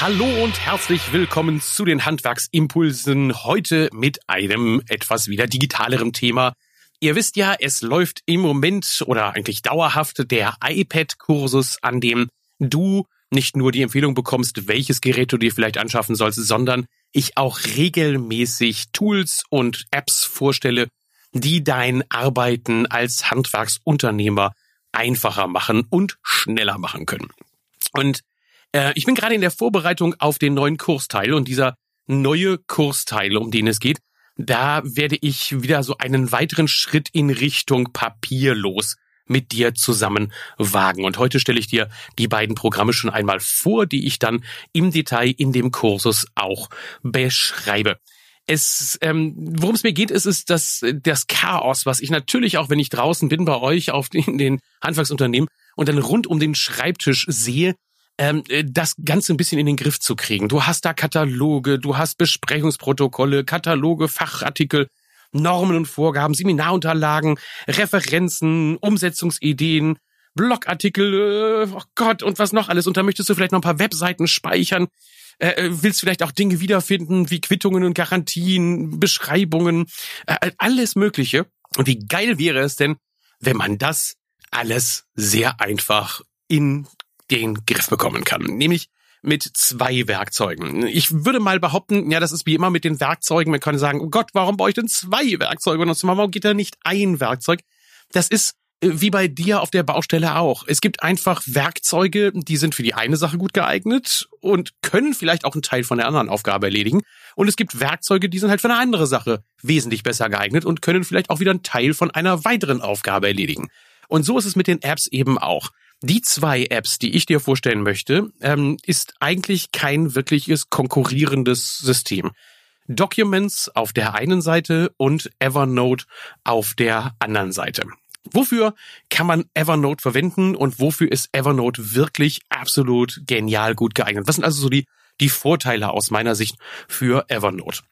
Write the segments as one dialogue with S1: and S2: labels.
S1: Hallo und herzlich willkommen zu den Handwerksimpulsen. Heute mit einem etwas wieder digitaleren Thema. Ihr wisst ja, es läuft im Moment oder eigentlich dauerhaft der iPad-Kursus, an dem du nicht nur die Empfehlung bekommst, welches Gerät du dir vielleicht anschaffen sollst, sondern ich auch regelmäßig Tools und Apps vorstelle, die dein Arbeiten als Handwerksunternehmer einfacher machen und schneller machen können. Und äh, ich bin gerade in der Vorbereitung auf den neuen Kursteil und dieser neue Kursteil, um den es geht, da werde ich wieder so einen weiteren Schritt in Richtung papierlos mit dir zusammen wagen. Und heute stelle ich dir die beiden Programme schon einmal vor, die ich dann im Detail in dem Kursus auch beschreibe. Es, ähm, worum es mir geht, ist, ist das, das Chaos, was ich natürlich auch, wenn ich draußen bin bei euch auf den, den Handwerksunternehmen und dann rund um den Schreibtisch sehe, ähm, äh, das Ganze ein bisschen in den Griff zu kriegen. Du hast da Kataloge, du hast Besprechungsprotokolle, Kataloge, Fachartikel, Normen und Vorgaben, Seminarunterlagen, Referenzen, Umsetzungsideen, Blogartikel, äh, oh Gott, und was noch alles. Und da möchtest du vielleicht noch ein paar Webseiten speichern. Äh, äh willst vielleicht auch Dinge wiederfinden, wie Quittungen und Garantien, Beschreibungen, alles Mögliche. Und wie geil wäre es denn, wenn man das alles sehr einfach in den Griff bekommen kann. Nämlich mit zwei Werkzeugen. Ich würde mal behaupten, ja, das ist wie immer mit den Werkzeugen. Man kann sagen, oh Gott, warum brauche ich denn zwei Werkzeuge Und Warum geht da nicht ein Werkzeug? Das ist äh, wie bei dir auf der Baustelle auch. Es gibt einfach Werkzeuge, die sind für die eine Sache gut geeignet und können vielleicht auch einen Teil von der anderen Aufgabe erledigen. Und es gibt Werkzeuge, die sind halt für eine andere Sache wesentlich besser geeignet und können vielleicht auch wieder einen Teil von einer weiteren Aufgabe erledigen. Und so ist es mit den Apps eben auch. Die zwei Apps, die ich dir vorstellen möchte, ähm, ist eigentlich kein wirkliches konkurrierendes System. Documents auf der einen Seite und Evernote auf der anderen Seite. Wofür kann man Evernote verwenden und wofür ist Evernote wirklich absolut genial gut geeignet? Was sind also so die, die Vorteile aus meiner Sicht für Evernote?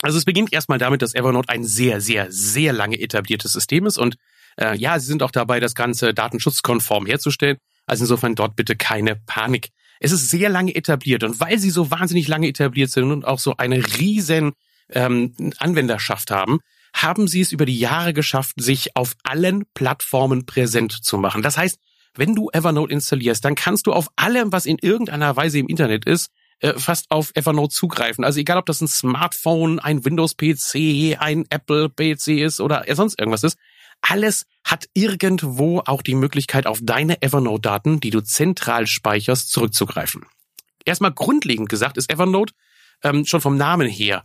S1: Also es beginnt erstmal damit, dass Evernote ein sehr, sehr, sehr lange etabliertes System ist und äh, ja, sie sind auch dabei, das Ganze datenschutzkonform herzustellen. Also insofern dort bitte keine Panik. Es ist sehr lange etabliert und weil sie so wahnsinnig lange etabliert sind und auch so eine riesen ähm, Anwenderschaft haben, haben sie es über die Jahre geschafft, sich auf allen Plattformen präsent zu machen. Das heißt, wenn du Evernote installierst, dann kannst du auf allem, was in irgendeiner Weise im Internet ist, äh, fast auf Evernote zugreifen. Also egal, ob das ein Smartphone, ein Windows-PC, ein Apple-PC ist oder sonst irgendwas ist, alles hat irgendwo auch die Möglichkeit, auf deine Evernote-Daten, die du zentral speicherst, zurückzugreifen. Erstmal grundlegend gesagt ist Evernote ähm, schon vom Namen her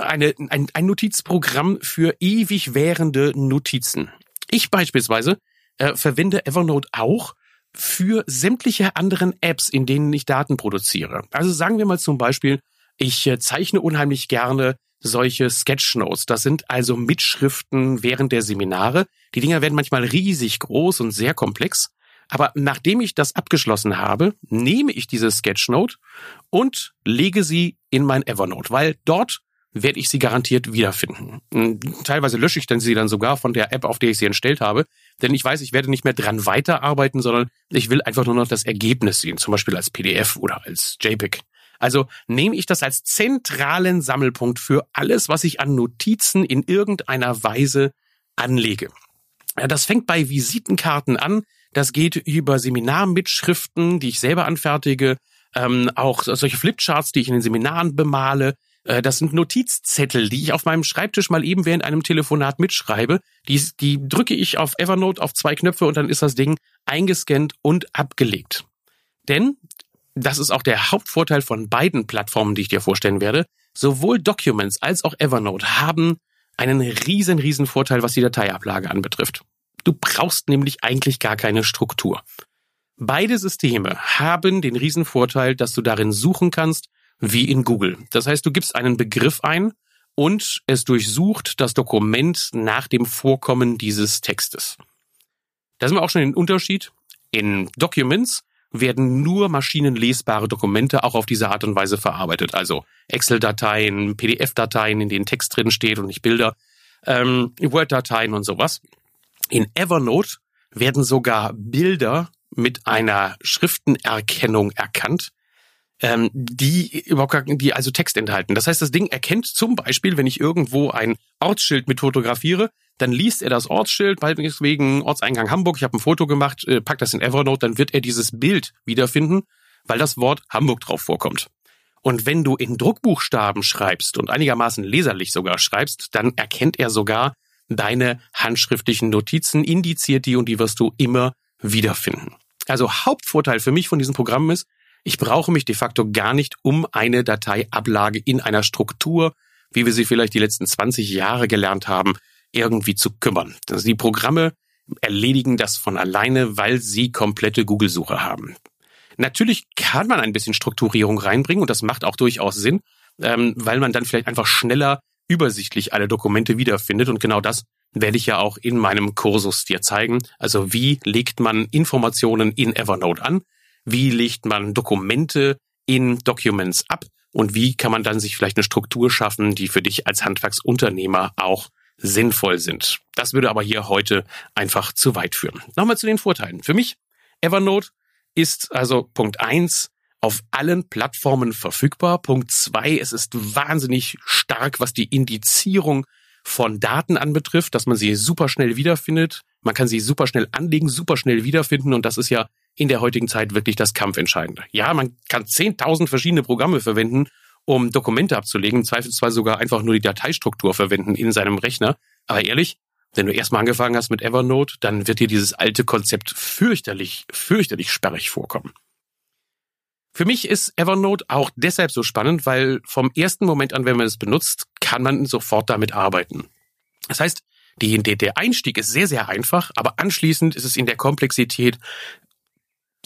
S1: eine, ein, ein Notizprogramm für ewig währende Notizen. Ich beispielsweise äh, verwende Evernote auch für sämtliche anderen Apps, in denen ich Daten produziere. Also sagen wir mal zum Beispiel, ich äh, zeichne unheimlich gerne solche Sketchnotes. Das sind also Mitschriften während der Seminare. Die Dinger werden manchmal riesig groß und sehr komplex. Aber nachdem ich das abgeschlossen habe, nehme ich diese Sketchnote und lege sie in mein Evernote, weil dort werde ich sie garantiert wiederfinden. Teilweise lösche ich dann sie dann sogar von der App, auf der ich sie entstellt habe, denn ich weiß, ich werde nicht mehr dran weiterarbeiten, sondern ich will einfach nur noch das Ergebnis sehen, zum Beispiel als PDF oder als JPEG. Also nehme ich das als zentralen Sammelpunkt für alles, was ich an Notizen in irgendeiner Weise anlege. Das fängt bei Visitenkarten an, das geht über Seminarmitschriften, die ich selber anfertige, ähm, auch solche Flipcharts, die ich in den Seminaren bemale. Äh, das sind Notizzettel, die ich auf meinem Schreibtisch mal eben während einem Telefonat mitschreibe. Die, die drücke ich auf Evernote auf zwei Knöpfe und dann ist das Ding eingescannt und abgelegt. Denn das ist auch der Hauptvorteil von beiden Plattformen, die ich dir vorstellen werde. Sowohl Documents als auch Evernote haben einen riesen, riesen Vorteil, was die Dateiablage anbetrifft. Du brauchst nämlich eigentlich gar keine Struktur. Beide Systeme haben den riesen Vorteil, dass du darin suchen kannst, wie in Google. Das heißt, du gibst einen Begriff ein und es durchsucht das Dokument nach dem Vorkommen dieses Textes. Da sind wir auch schon den Unterschied. In Documents werden nur maschinenlesbare Dokumente auch auf diese Art und Weise verarbeitet. Also Excel-Dateien, PDF-Dateien, in denen Text drin steht und nicht Bilder, ähm, Word-Dateien und sowas. In Evernote werden sogar Bilder mit einer Schriftenerkennung erkannt. Ähm, die überhaupt gar, die also Text enthalten. Das heißt, das Ding erkennt zum Beispiel, wenn ich irgendwo ein Ortsschild mit fotografiere, dann liest er das Ortsschild, wegen Ortseingang Hamburg, ich habe ein Foto gemacht, äh, packt das in Evernote, dann wird er dieses Bild wiederfinden, weil das Wort Hamburg drauf vorkommt. Und wenn du in Druckbuchstaben schreibst und einigermaßen leserlich sogar schreibst, dann erkennt er sogar deine handschriftlichen Notizen, indiziert die und die wirst du immer wiederfinden. Also Hauptvorteil für mich von diesem Programm ist, ich brauche mich de facto gar nicht um eine Dateiablage in einer Struktur, wie wir sie vielleicht die letzten 20 Jahre gelernt haben, irgendwie zu kümmern. Die Programme erledigen das von alleine, weil sie komplette Google-Suche haben. Natürlich kann man ein bisschen Strukturierung reinbringen und das macht auch durchaus Sinn, ähm, weil man dann vielleicht einfach schneller übersichtlich alle Dokumente wiederfindet und genau das werde ich ja auch in meinem Kursus dir zeigen. Also wie legt man Informationen in Evernote an? Wie legt man Dokumente in Documents ab? Und wie kann man dann sich vielleicht eine Struktur schaffen, die für dich als Handwerksunternehmer auch sinnvoll sind. Das würde aber hier heute einfach zu weit führen. Nochmal zu den Vorteilen. Für mich, Evernote ist also Punkt eins auf allen Plattformen verfügbar. Punkt zwei, es ist wahnsinnig stark, was die Indizierung von Daten anbetrifft, dass man sie super schnell wiederfindet. Man kann sie super schnell anlegen, super schnell wiederfinden und das ist ja in der heutigen Zeit wirklich das Kampfentscheidende. Ja, man kann 10.000 verschiedene Programme verwenden, um Dokumente abzulegen, zweifelsfall sogar einfach nur die Dateistruktur verwenden in seinem Rechner. Aber ehrlich, wenn du erstmal angefangen hast mit Evernote, dann wird dir dieses alte Konzept fürchterlich, fürchterlich sperrig vorkommen. Für mich ist Evernote auch deshalb so spannend, weil vom ersten Moment an, wenn man es benutzt, kann man sofort damit arbeiten. Das heißt, die, der Einstieg ist sehr, sehr einfach, aber anschließend ist es in der Komplexität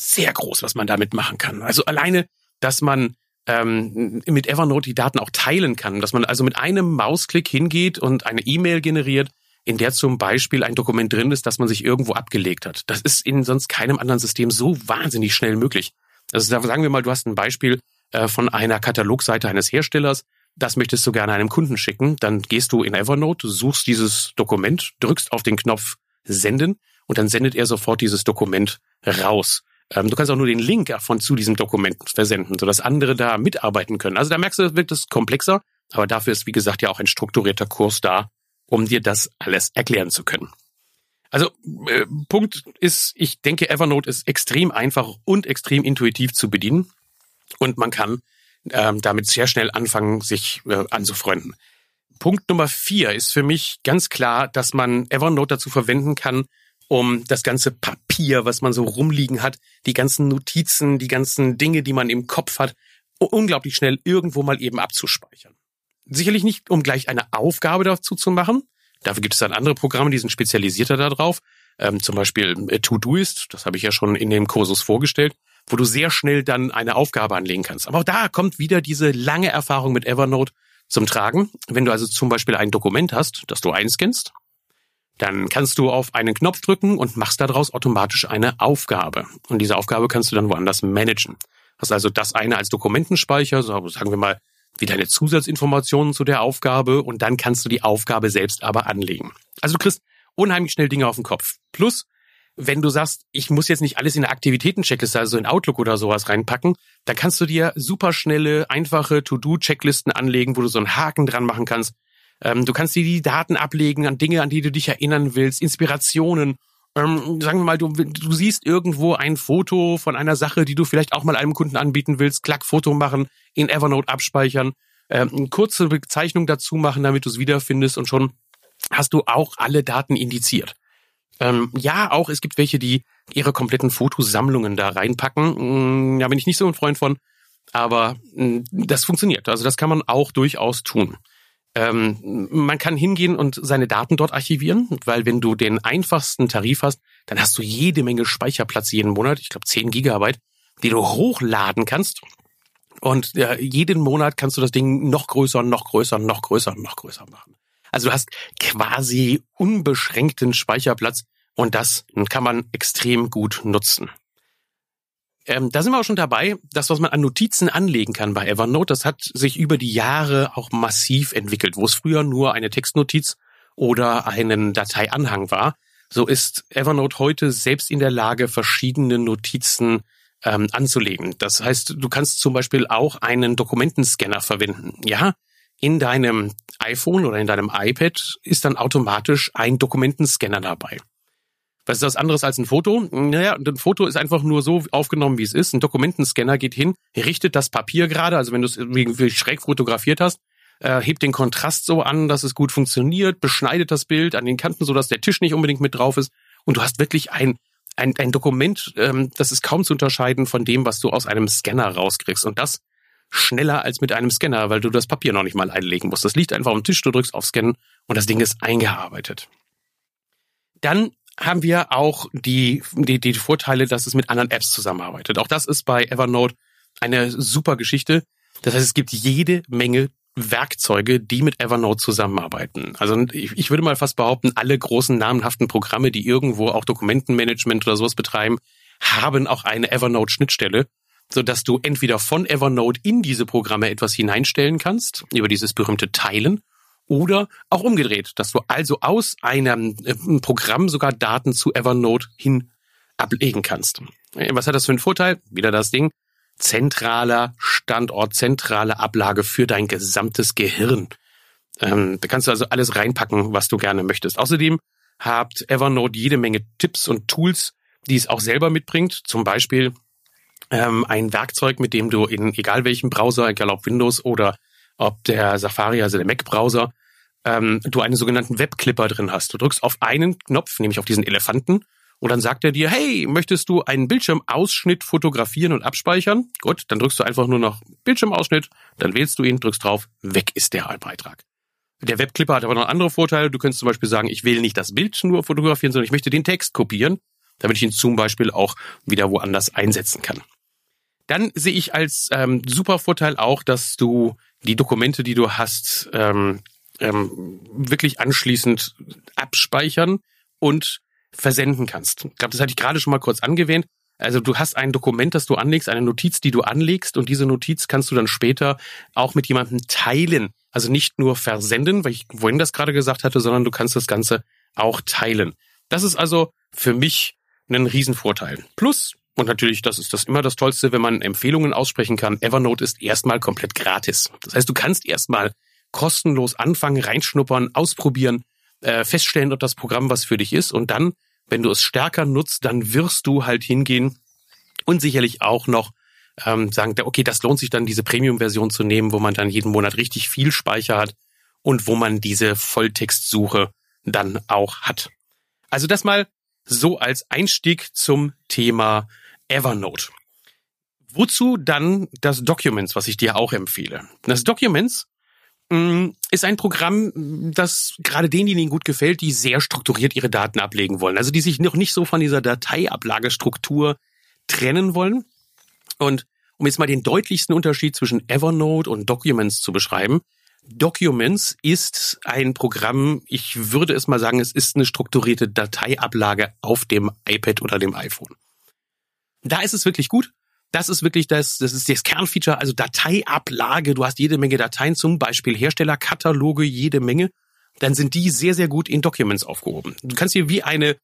S1: sehr groß, was man damit machen kann. Also alleine, dass man ähm, mit Evernote die Daten auch teilen kann, dass man also mit einem Mausklick hingeht und eine E-Mail generiert, in der zum Beispiel ein Dokument drin ist, das man sich irgendwo abgelegt hat. Das ist in sonst keinem anderen System so wahnsinnig schnell möglich. Also sagen wir mal, du hast ein Beispiel äh, von einer Katalogseite eines Herstellers, das möchtest du gerne einem Kunden schicken, dann gehst du in Evernote, suchst dieses Dokument, drückst auf den Knopf Senden und dann sendet er sofort dieses Dokument raus. Ähm, du kannst auch nur den Link von zu diesem Dokument versenden, sodass andere da mitarbeiten können. Also da merkst du, wird es komplexer, aber dafür ist, wie gesagt, ja auch ein strukturierter Kurs da, um dir das alles erklären zu können. Also äh, Punkt ist, ich denke, Evernote ist extrem einfach und extrem intuitiv zu bedienen und man kann ähm, damit sehr schnell anfangen, sich äh, anzufreunden. Punkt Nummer vier ist für mich ganz klar, dass man Evernote dazu verwenden kann, um das ganze Papier, was man so rumliegen hat, die ganzen Notizen, die ganzen Dinge, die man im Kopf hat, unglaublich schnell irgendwo mal eben abzuspeichern. Sicherlich nicht, um gleich eine Aufgabe dazu zu machen. Dafür gibt es dann andere Programme, die sind spezialisierter darauf. Ähm, zum Beispiel äh, Todoist, das habe ich ja schon in dem Kursus vorgestellt, wo du sehr schnell dann eine Aufgabe anlegen kannst. Aber auch da kommt wieder diese lange Erfahrung mit Evernote zum Tragen. Wenn du also zum Beispiel ein Dokument hast, das du einscannst, dann kannst du auf einen Knopf drücken und machst daraus automatisch eine Aufgabe. Und diese Aufgabe kannst du dann woanders managen. Hast also das eine als Dokumentenspeicher, so sagen wir mal, wie deine Zusatzinformationen zu der Aufgabe und dann kannst du die Aufgabe selbst aber anlegen. Also du kriegst unheimlich schnell Dinge auf den Kopf. Plus, wenn du sagst, ich muss jetzt nicht alles in eine Aktivitäten-Checkliste, also in Outlook oder sowas reinpacken, dann kannst du dir super schnelle, einfache To-Do-Checklisten anlegen, wo du so einen Haken dran machen kannst ähm, du kannst dir die Daten ablegen an Dinge, an die du dich erinnern willst, Inspirationen. Ähm, sagen wir mal, du, du siehst irgendwo ein Foto von einer Sache, die du vielleicht auch mal einem Kunden anbieten willst, klack Foto machen, in Evernote abspeichern, ähm, eine kurze Bezeichnung dazu machen, damit du es wiederfindest und schon hast du auch alle Daten indiziert. Ähm, ja, auch es gibt welche, die ihre kompletten Fotosammlungen da reinpacken. Mm, ja, bin ich nicht so ein Freund von, aber mm, das funktioniert. Also das kann man auch durchaus tun. Ähm, man kann hingehen und seine Daten dort archivieren, weil wenn du den einfachsten Tarif hast, dann hast du jede Menge Speicherplatz jeden Monat, ich glaube 10 Gigabyte, die du hochladen kannst. Und ja, jeden Monat kannst du das Ding noch größer, noch größer, noch größer, noch größer machen. Also du hast quasi unbeschränkten Speicherplatz und das kann man extrem gut nutzen. Ähm, da sind wir auch schon dabei. Das, was man an Notizen anlegen kann bei Evernote, das hat sich über die Jahre auch massiv entwickelt. Wo es früher nur eine Textnotiz oder einen Dateianhang war, so ist Evernote heute selbst in der Lage, verschiedene Notizen ähm, anzulegen. Das heißt, du kannst zum Beispiel auch einen Dokumentenscanner verwenden. Ja, in deinem iPhone oder in deinem iPad ist dann automatisch ein Dokumentenscanner dabei. Was ist das anderes als ein Foto? Naja, ein Foto ist einfach nur so aufgenommen, wie es ist. Ein Dokumentenscanner geht hin, richtet das Papier gerade, also wenn du es irgendwie schräg fotografiert hast, äh, hebt den Kontrast so an, dass es gut funktioniert, beschneidet das Bild an den Kanten, so dass der Tisch nicht unbedingt mit drauf ist. Und du hast wirklich ein, ein, ein Dokument, ähm, das ist kaum zu unterscheiden von dem, was du aus einem Scanner rauskriegst. Und das schneller als mit einem Scanner, weil du das Papier noch nicht mal einlegen musst. Das liegt einfach am Tisch, du drückst auf Scannen und das Ding ist eingearbeitet. Dann haben wir auch die, die, die Vorteile, dass es mit anderen Apps zusammenarbeitet. Auch das ist bei Evernote eine super Geschichte. Das heißt, es gibt jede Menge Werkzeuge, die mit Evernote zusammenarbeiten. Also ich, ich würde mal fast behaupten, alle großen namenhaften Programme, die irgendwo auch Dokumentenmanagement oder sowas betreiben, haben auch eine Evernote-Schnittstelle, so dass du entweder von Evernote in diese Programme etwas hineinstellen kannst, über dieses berühmte Teilen, oder auch umgedreht, dass du also aus einem äh, Programm sogar Daten zu Evernote hin ablegen kannst. Was hat das für einen Vorteil? Wieder das Ding zentraler Standort, zentrale Ablage für dein gesamtes Gehirn. Ähm, da kannst du also alles reinpacken, was du gerne möchtest. Außerdem habt Evernote jede Menge Tipps und Tools, die es auch selber mitbringt. Zum Beispiel ähm, ein Werkzeug, mit dem du in egal welchem Browser, egal ob Windows oder ob der Safari, also der Mac-Browser, ähm, du einen sogenannten Webclipper drin hast. Du drückst auf einen Knopf, nämlich auf diesen Elefanten, und dann sagt er dir, hey, möchtest du einen Bildschirmausschnitt fotografieren und abspeichern? Gut, dann drückst du einfach nur noch Bildschirmausschnitt, dann wählst du ihn, drückst drauf, weg ist der Beitrag. Der Webclipper hat aber noch andere Vorteile. Du könntest zum Beispiel sagen, ich will nicht das Bild nur fotografieren, sondern ich möchte den Text kopieren, damit ich ihn zum Beispiel auch wieder woanders einsetzen kann. Dann sehe ich als ähm, super Vorteil auch, dass du die Dokumente, die du hast, ähm, ähm, wirklich anschließend abspeichern und versenden kannst. Ich glaube, das hatte ich gerade schon mal kurz angewähnt. Also du hast ein Dokument, das du anlegst, eine Notiz, die du anlegst und diese Notiz kannst du dann später auch mit jemandem teilen. Also nicht nur versenden, weil ich vorhin das gerade gesagt hatte, sondern du kannst das Ganze auch teilen. Das ist also für mich ein Riesenvorteil. Plus, und natürlich, das ist das immer das Tollste, wenn man Empfehlungen aussprechen kann, Evernote ist erstmal komplett gratis. Das heißt, du kannst erstmal kostenlos anfangen, reinschnuppern, ausprobieren äh, feststellen, ob das Programm was für dich ist. Und dann, wenn du es stärker nutzt, dann wirst du halt hingehen und sicherlich auch noch ähm, sagen, okay, das lohnt sich dann, diese Premium-Version zu nehmen, wo man dann jeden Monat richtig viel Speicher hat und wo man diese Volltextsuche dann auch hat. Also das mal so als Einstieg zum Thema Evernote. Wozu dann das Documents, was ich dir auch empfehle? Das Documents ist ein Programm, das gerade denjenigen gut gefällt, die sehr strukturiert ihre Daten ablegen wollen. Also die sich noch nicht so von dieser Dateiablagestruktur trennen wollen. Und um jetzt mal den deutlichsten Unterschied zwischen Evernote und Documents zu beschreiben. Documents ist ein Programm, ich würde es mal sagen, es ist eine strukturierte Dateiablage auf dem iPad oder dem iPhone. Da ist es wirklich gut, das ist wirklich das, das ist das Kernfeature, also Dateiablage. Du hast jede Menge Dateien, zum Beispiel Herstellerkataloge, jede Menge. Dann sind die sehr, sehr gut in Documents aufgehoben. Du kannst hier wie eine,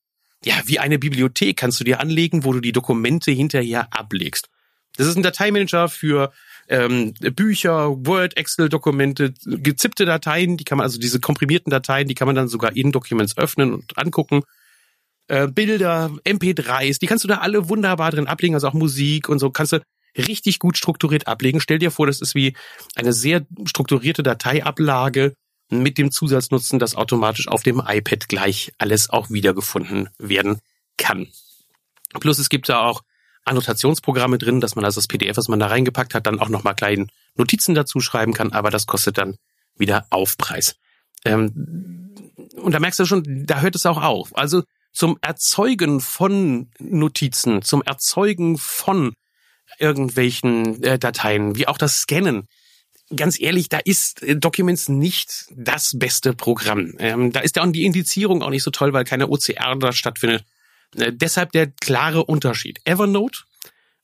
S1: ja, wie eine Bibliothek kannst du dir anlegen, wo du die Dokumente hinterher ablegst. Das ist ein Dateimanager für ähm, Bücher, Word, Excel-Dokumente, gezippte Dateien, die kann man, also diese komprimierten Dateien, die kann man dann sogar in Documents öffnen und angucken äh, Bilder, MP3s, die kannst du da alle wunderbar drin ablegen, also auch Musik und so kannst du richtig gut strukturiert ablegen. Stell dir vor, das ist wie eine sehr strukturierte Dateiablage mit dem Zusatznutzen, dass automatisch auf dem iPad gleich alles auch wiedergefunden werden kann. Plus es gibt da auch Annotationsprogramme drin, dass man also das PDF, was man da reingepackt hat, dann auch nochmal kleinen Notizen dazu schreiben kann, aber das kostet dann wieder Aufpreis. Ähm, und da merkst du schon, da hört es auch auf. Also zum Erzeugen von Notizen, zum Erzeugen von irgendwelchen äh, Dateien, wie auch das Scannen. Ganz ehrlich, da ist äh, Documents nicht das beste Programm. Ähm, da ist ja auch die Indizierung auch nicht so toll, weil keine OCR da stattfindet. Äh, deshalb der klare Unterschied. Evernote,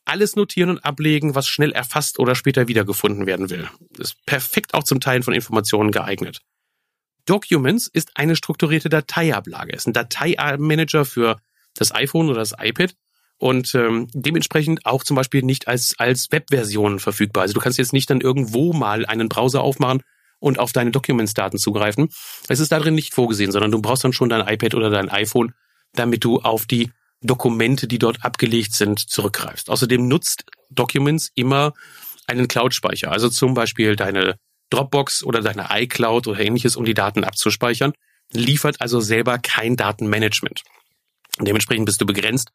S1: alles notieren und ablegen, was schnell erfasst oder später wiedergefunden werden will. Ist perfekt auch zum Teilen von Informationen geeignet. Documents ist eine strukturierte Dateiablage. Ist ein Dateimanager für das iPhone oder das iPad. und ähm, dementsprechend auch zum Beispiel nicht als, als Webversion verfügbar. Also du kannst jetzt nicht dann irgendwo mal einen Browser aufmachen und auf deine Documents-Daten zugreifen. Es ist darin nicht vorgesehen, sondern du brauchst dann schon dein iPad oder dein iPhone, damit du auf die Dokumente, die dort abgelegt sind, zurückgreifst. Außerdem nutzt Documents immer einen Cloud-Speicher, also zum Beispiel deine Dropbox oder deine iCloud oder ähnliches, um die Daten abzuspeichern, liefert also selber kein Datenmanagement. Dementsprechend bist du begrenzt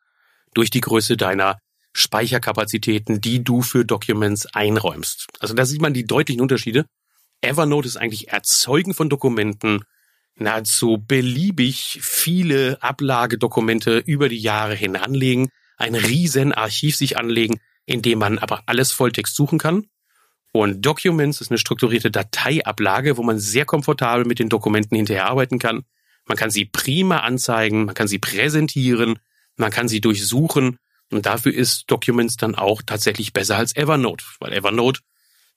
S1: durch die Größe deiner Speicherkapazitäten, die du für Documents einräumst. Also da sieht man die deutlichen Unterschiede. Evernote ist eigentlich Erzeugen von Dokumenten, nahezu beliebig viele Ablagedokumente über die Jahre hin anlegen, ein riesen Archiv sich anlegen, in dem man aber alles Volltext suchen kann. Und Documents ist eine strukturierte Dateiablage, wo man sehr komfortabel mit den Dokumenten hinterher arbeiten kann. Man kann sie prima anzeigen, man kann sie präsentieren, man kann sie durchsuchen. Und dafür ist Documents dann auch tatsächlich besser als Evernote, weil Evernote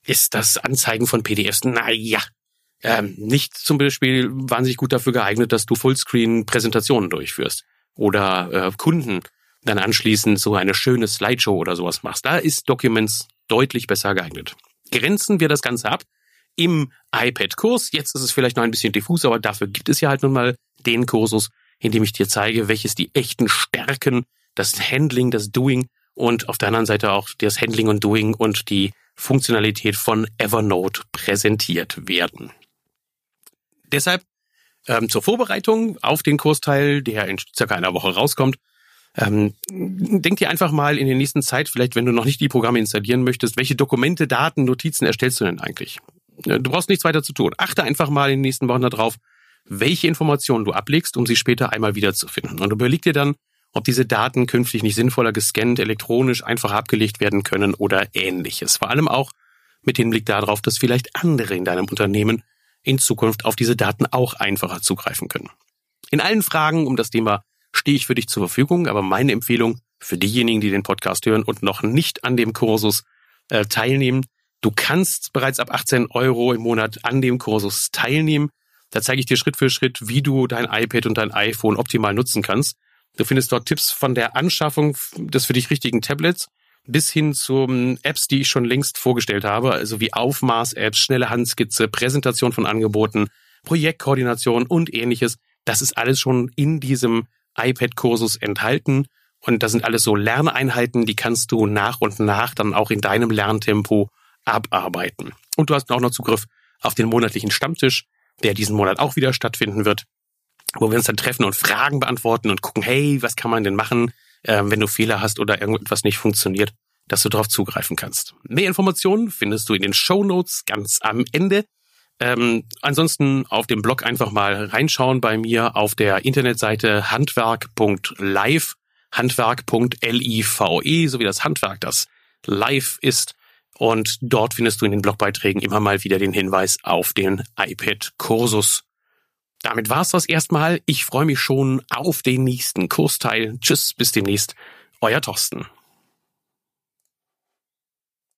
S1: ist das Anzeigen von PDFs, naja, ähm, nicht zum Beispiel wahnsinnig gut dafür geeignet, dass du Fullscreen-Präsentationen durchführst oder äh, Kunden dann anschließend so eine schöne Slideshow oder sowas machst. Da ist Documents deutlich besser geeignet. Grenzen wir das Ganze ab im iPad-Kurs. Jetzt ist es vielleicht noch ein bisschen diffus, aber dafür gibt es ja halt nun mal den Kursus, in dem ich dir zeige, welches die echten Stärken, das Handling, das Doing und auf der anderen Seite auch das Handling und Doing und die Funktionalität von Evernote präsentiert werden. Deshalb ähm, zur Vorbereitung auf den Kursteil, der in circa einer Woche rauskommt, ähm, denk dir einfach mal in der nächsten Zeit, vielleicht wenn du noch nicht die Programme installieren möchtest, welche Dokumente, Daten, Notizen erstellst du denn eigentlich? Du brauchst nichts weiter zu tun. Achte einfach mal in den nächsten Wochen darauf, welche Informationen du ablegst, um sie später einmal wiederzufinden. Und überleg dir dann, ob diese Daten künftig nicht sinnvoller gescannt, elektronisch einfach abgelegt werden können oder ähnliches. Vor allem auch mit Hinblick darauf, dass vielleicht andere in deinem Unternehmen in Zukunft auf diese Daten auch einfacher zugreifen können. In allen Fragen um das Thema stehe ich für dich zur Verfügung, aber meine Empfehlung für diejenigen, die den Podcast hören und noch nicht an dem Kursus äh, teilnehmen, du kannst bereits ab 18 Euro im Monat an dem Kursus teilnehmen. Da zeige ich dir Schritt für Schritt, wie du dein iPad und dein iPhone optimal nutzen kannst. Du findest dort Tipps von der Anschaffung des für dich richtigen Tablets bis hin zu Apps, die ich schon längst vorgestellt habe, also wie Aufmaß-Apps, schnelle Handskizze, Präsentation von Angeboten, Projektkoordination und ähnliches. Das ist alles schon in diesem iPad-Kursus enthalten. Und das sind alles so Lerneinheiten, die kannst du nach und nach dann auch in deinem Lerntempo abarbeiten. Und du hast auch noch Zugriff auf den monatlichen Stammtisch, der diesen Monat auch wieder stattfinden wird, wo wir uns dann treffen und Fragen beantworten und gucken, hey, was kann man denn machen, äh, wenn du Fehler hast oder irgendetwas nicht funktioniert, dass du darauf zugreifen kannst. Mehr Informationen findest du in den Show Notes ganz am Ende. Ähm, ansonsten auf dem Blog einfach mal reinschauen bei mir auf der Internetseite handwerk.live, handwerk.live, so wie das Handwerk, das live ist. Und dort findest du in den Blogbeiträgen immer mal wieder den Hinweis auf den iPad-Kursus. Damit war's das erstmal. Ich freue mich schon auf den nächsten Kursteil. Tschüss, bis demnächst. Euer Thorsten.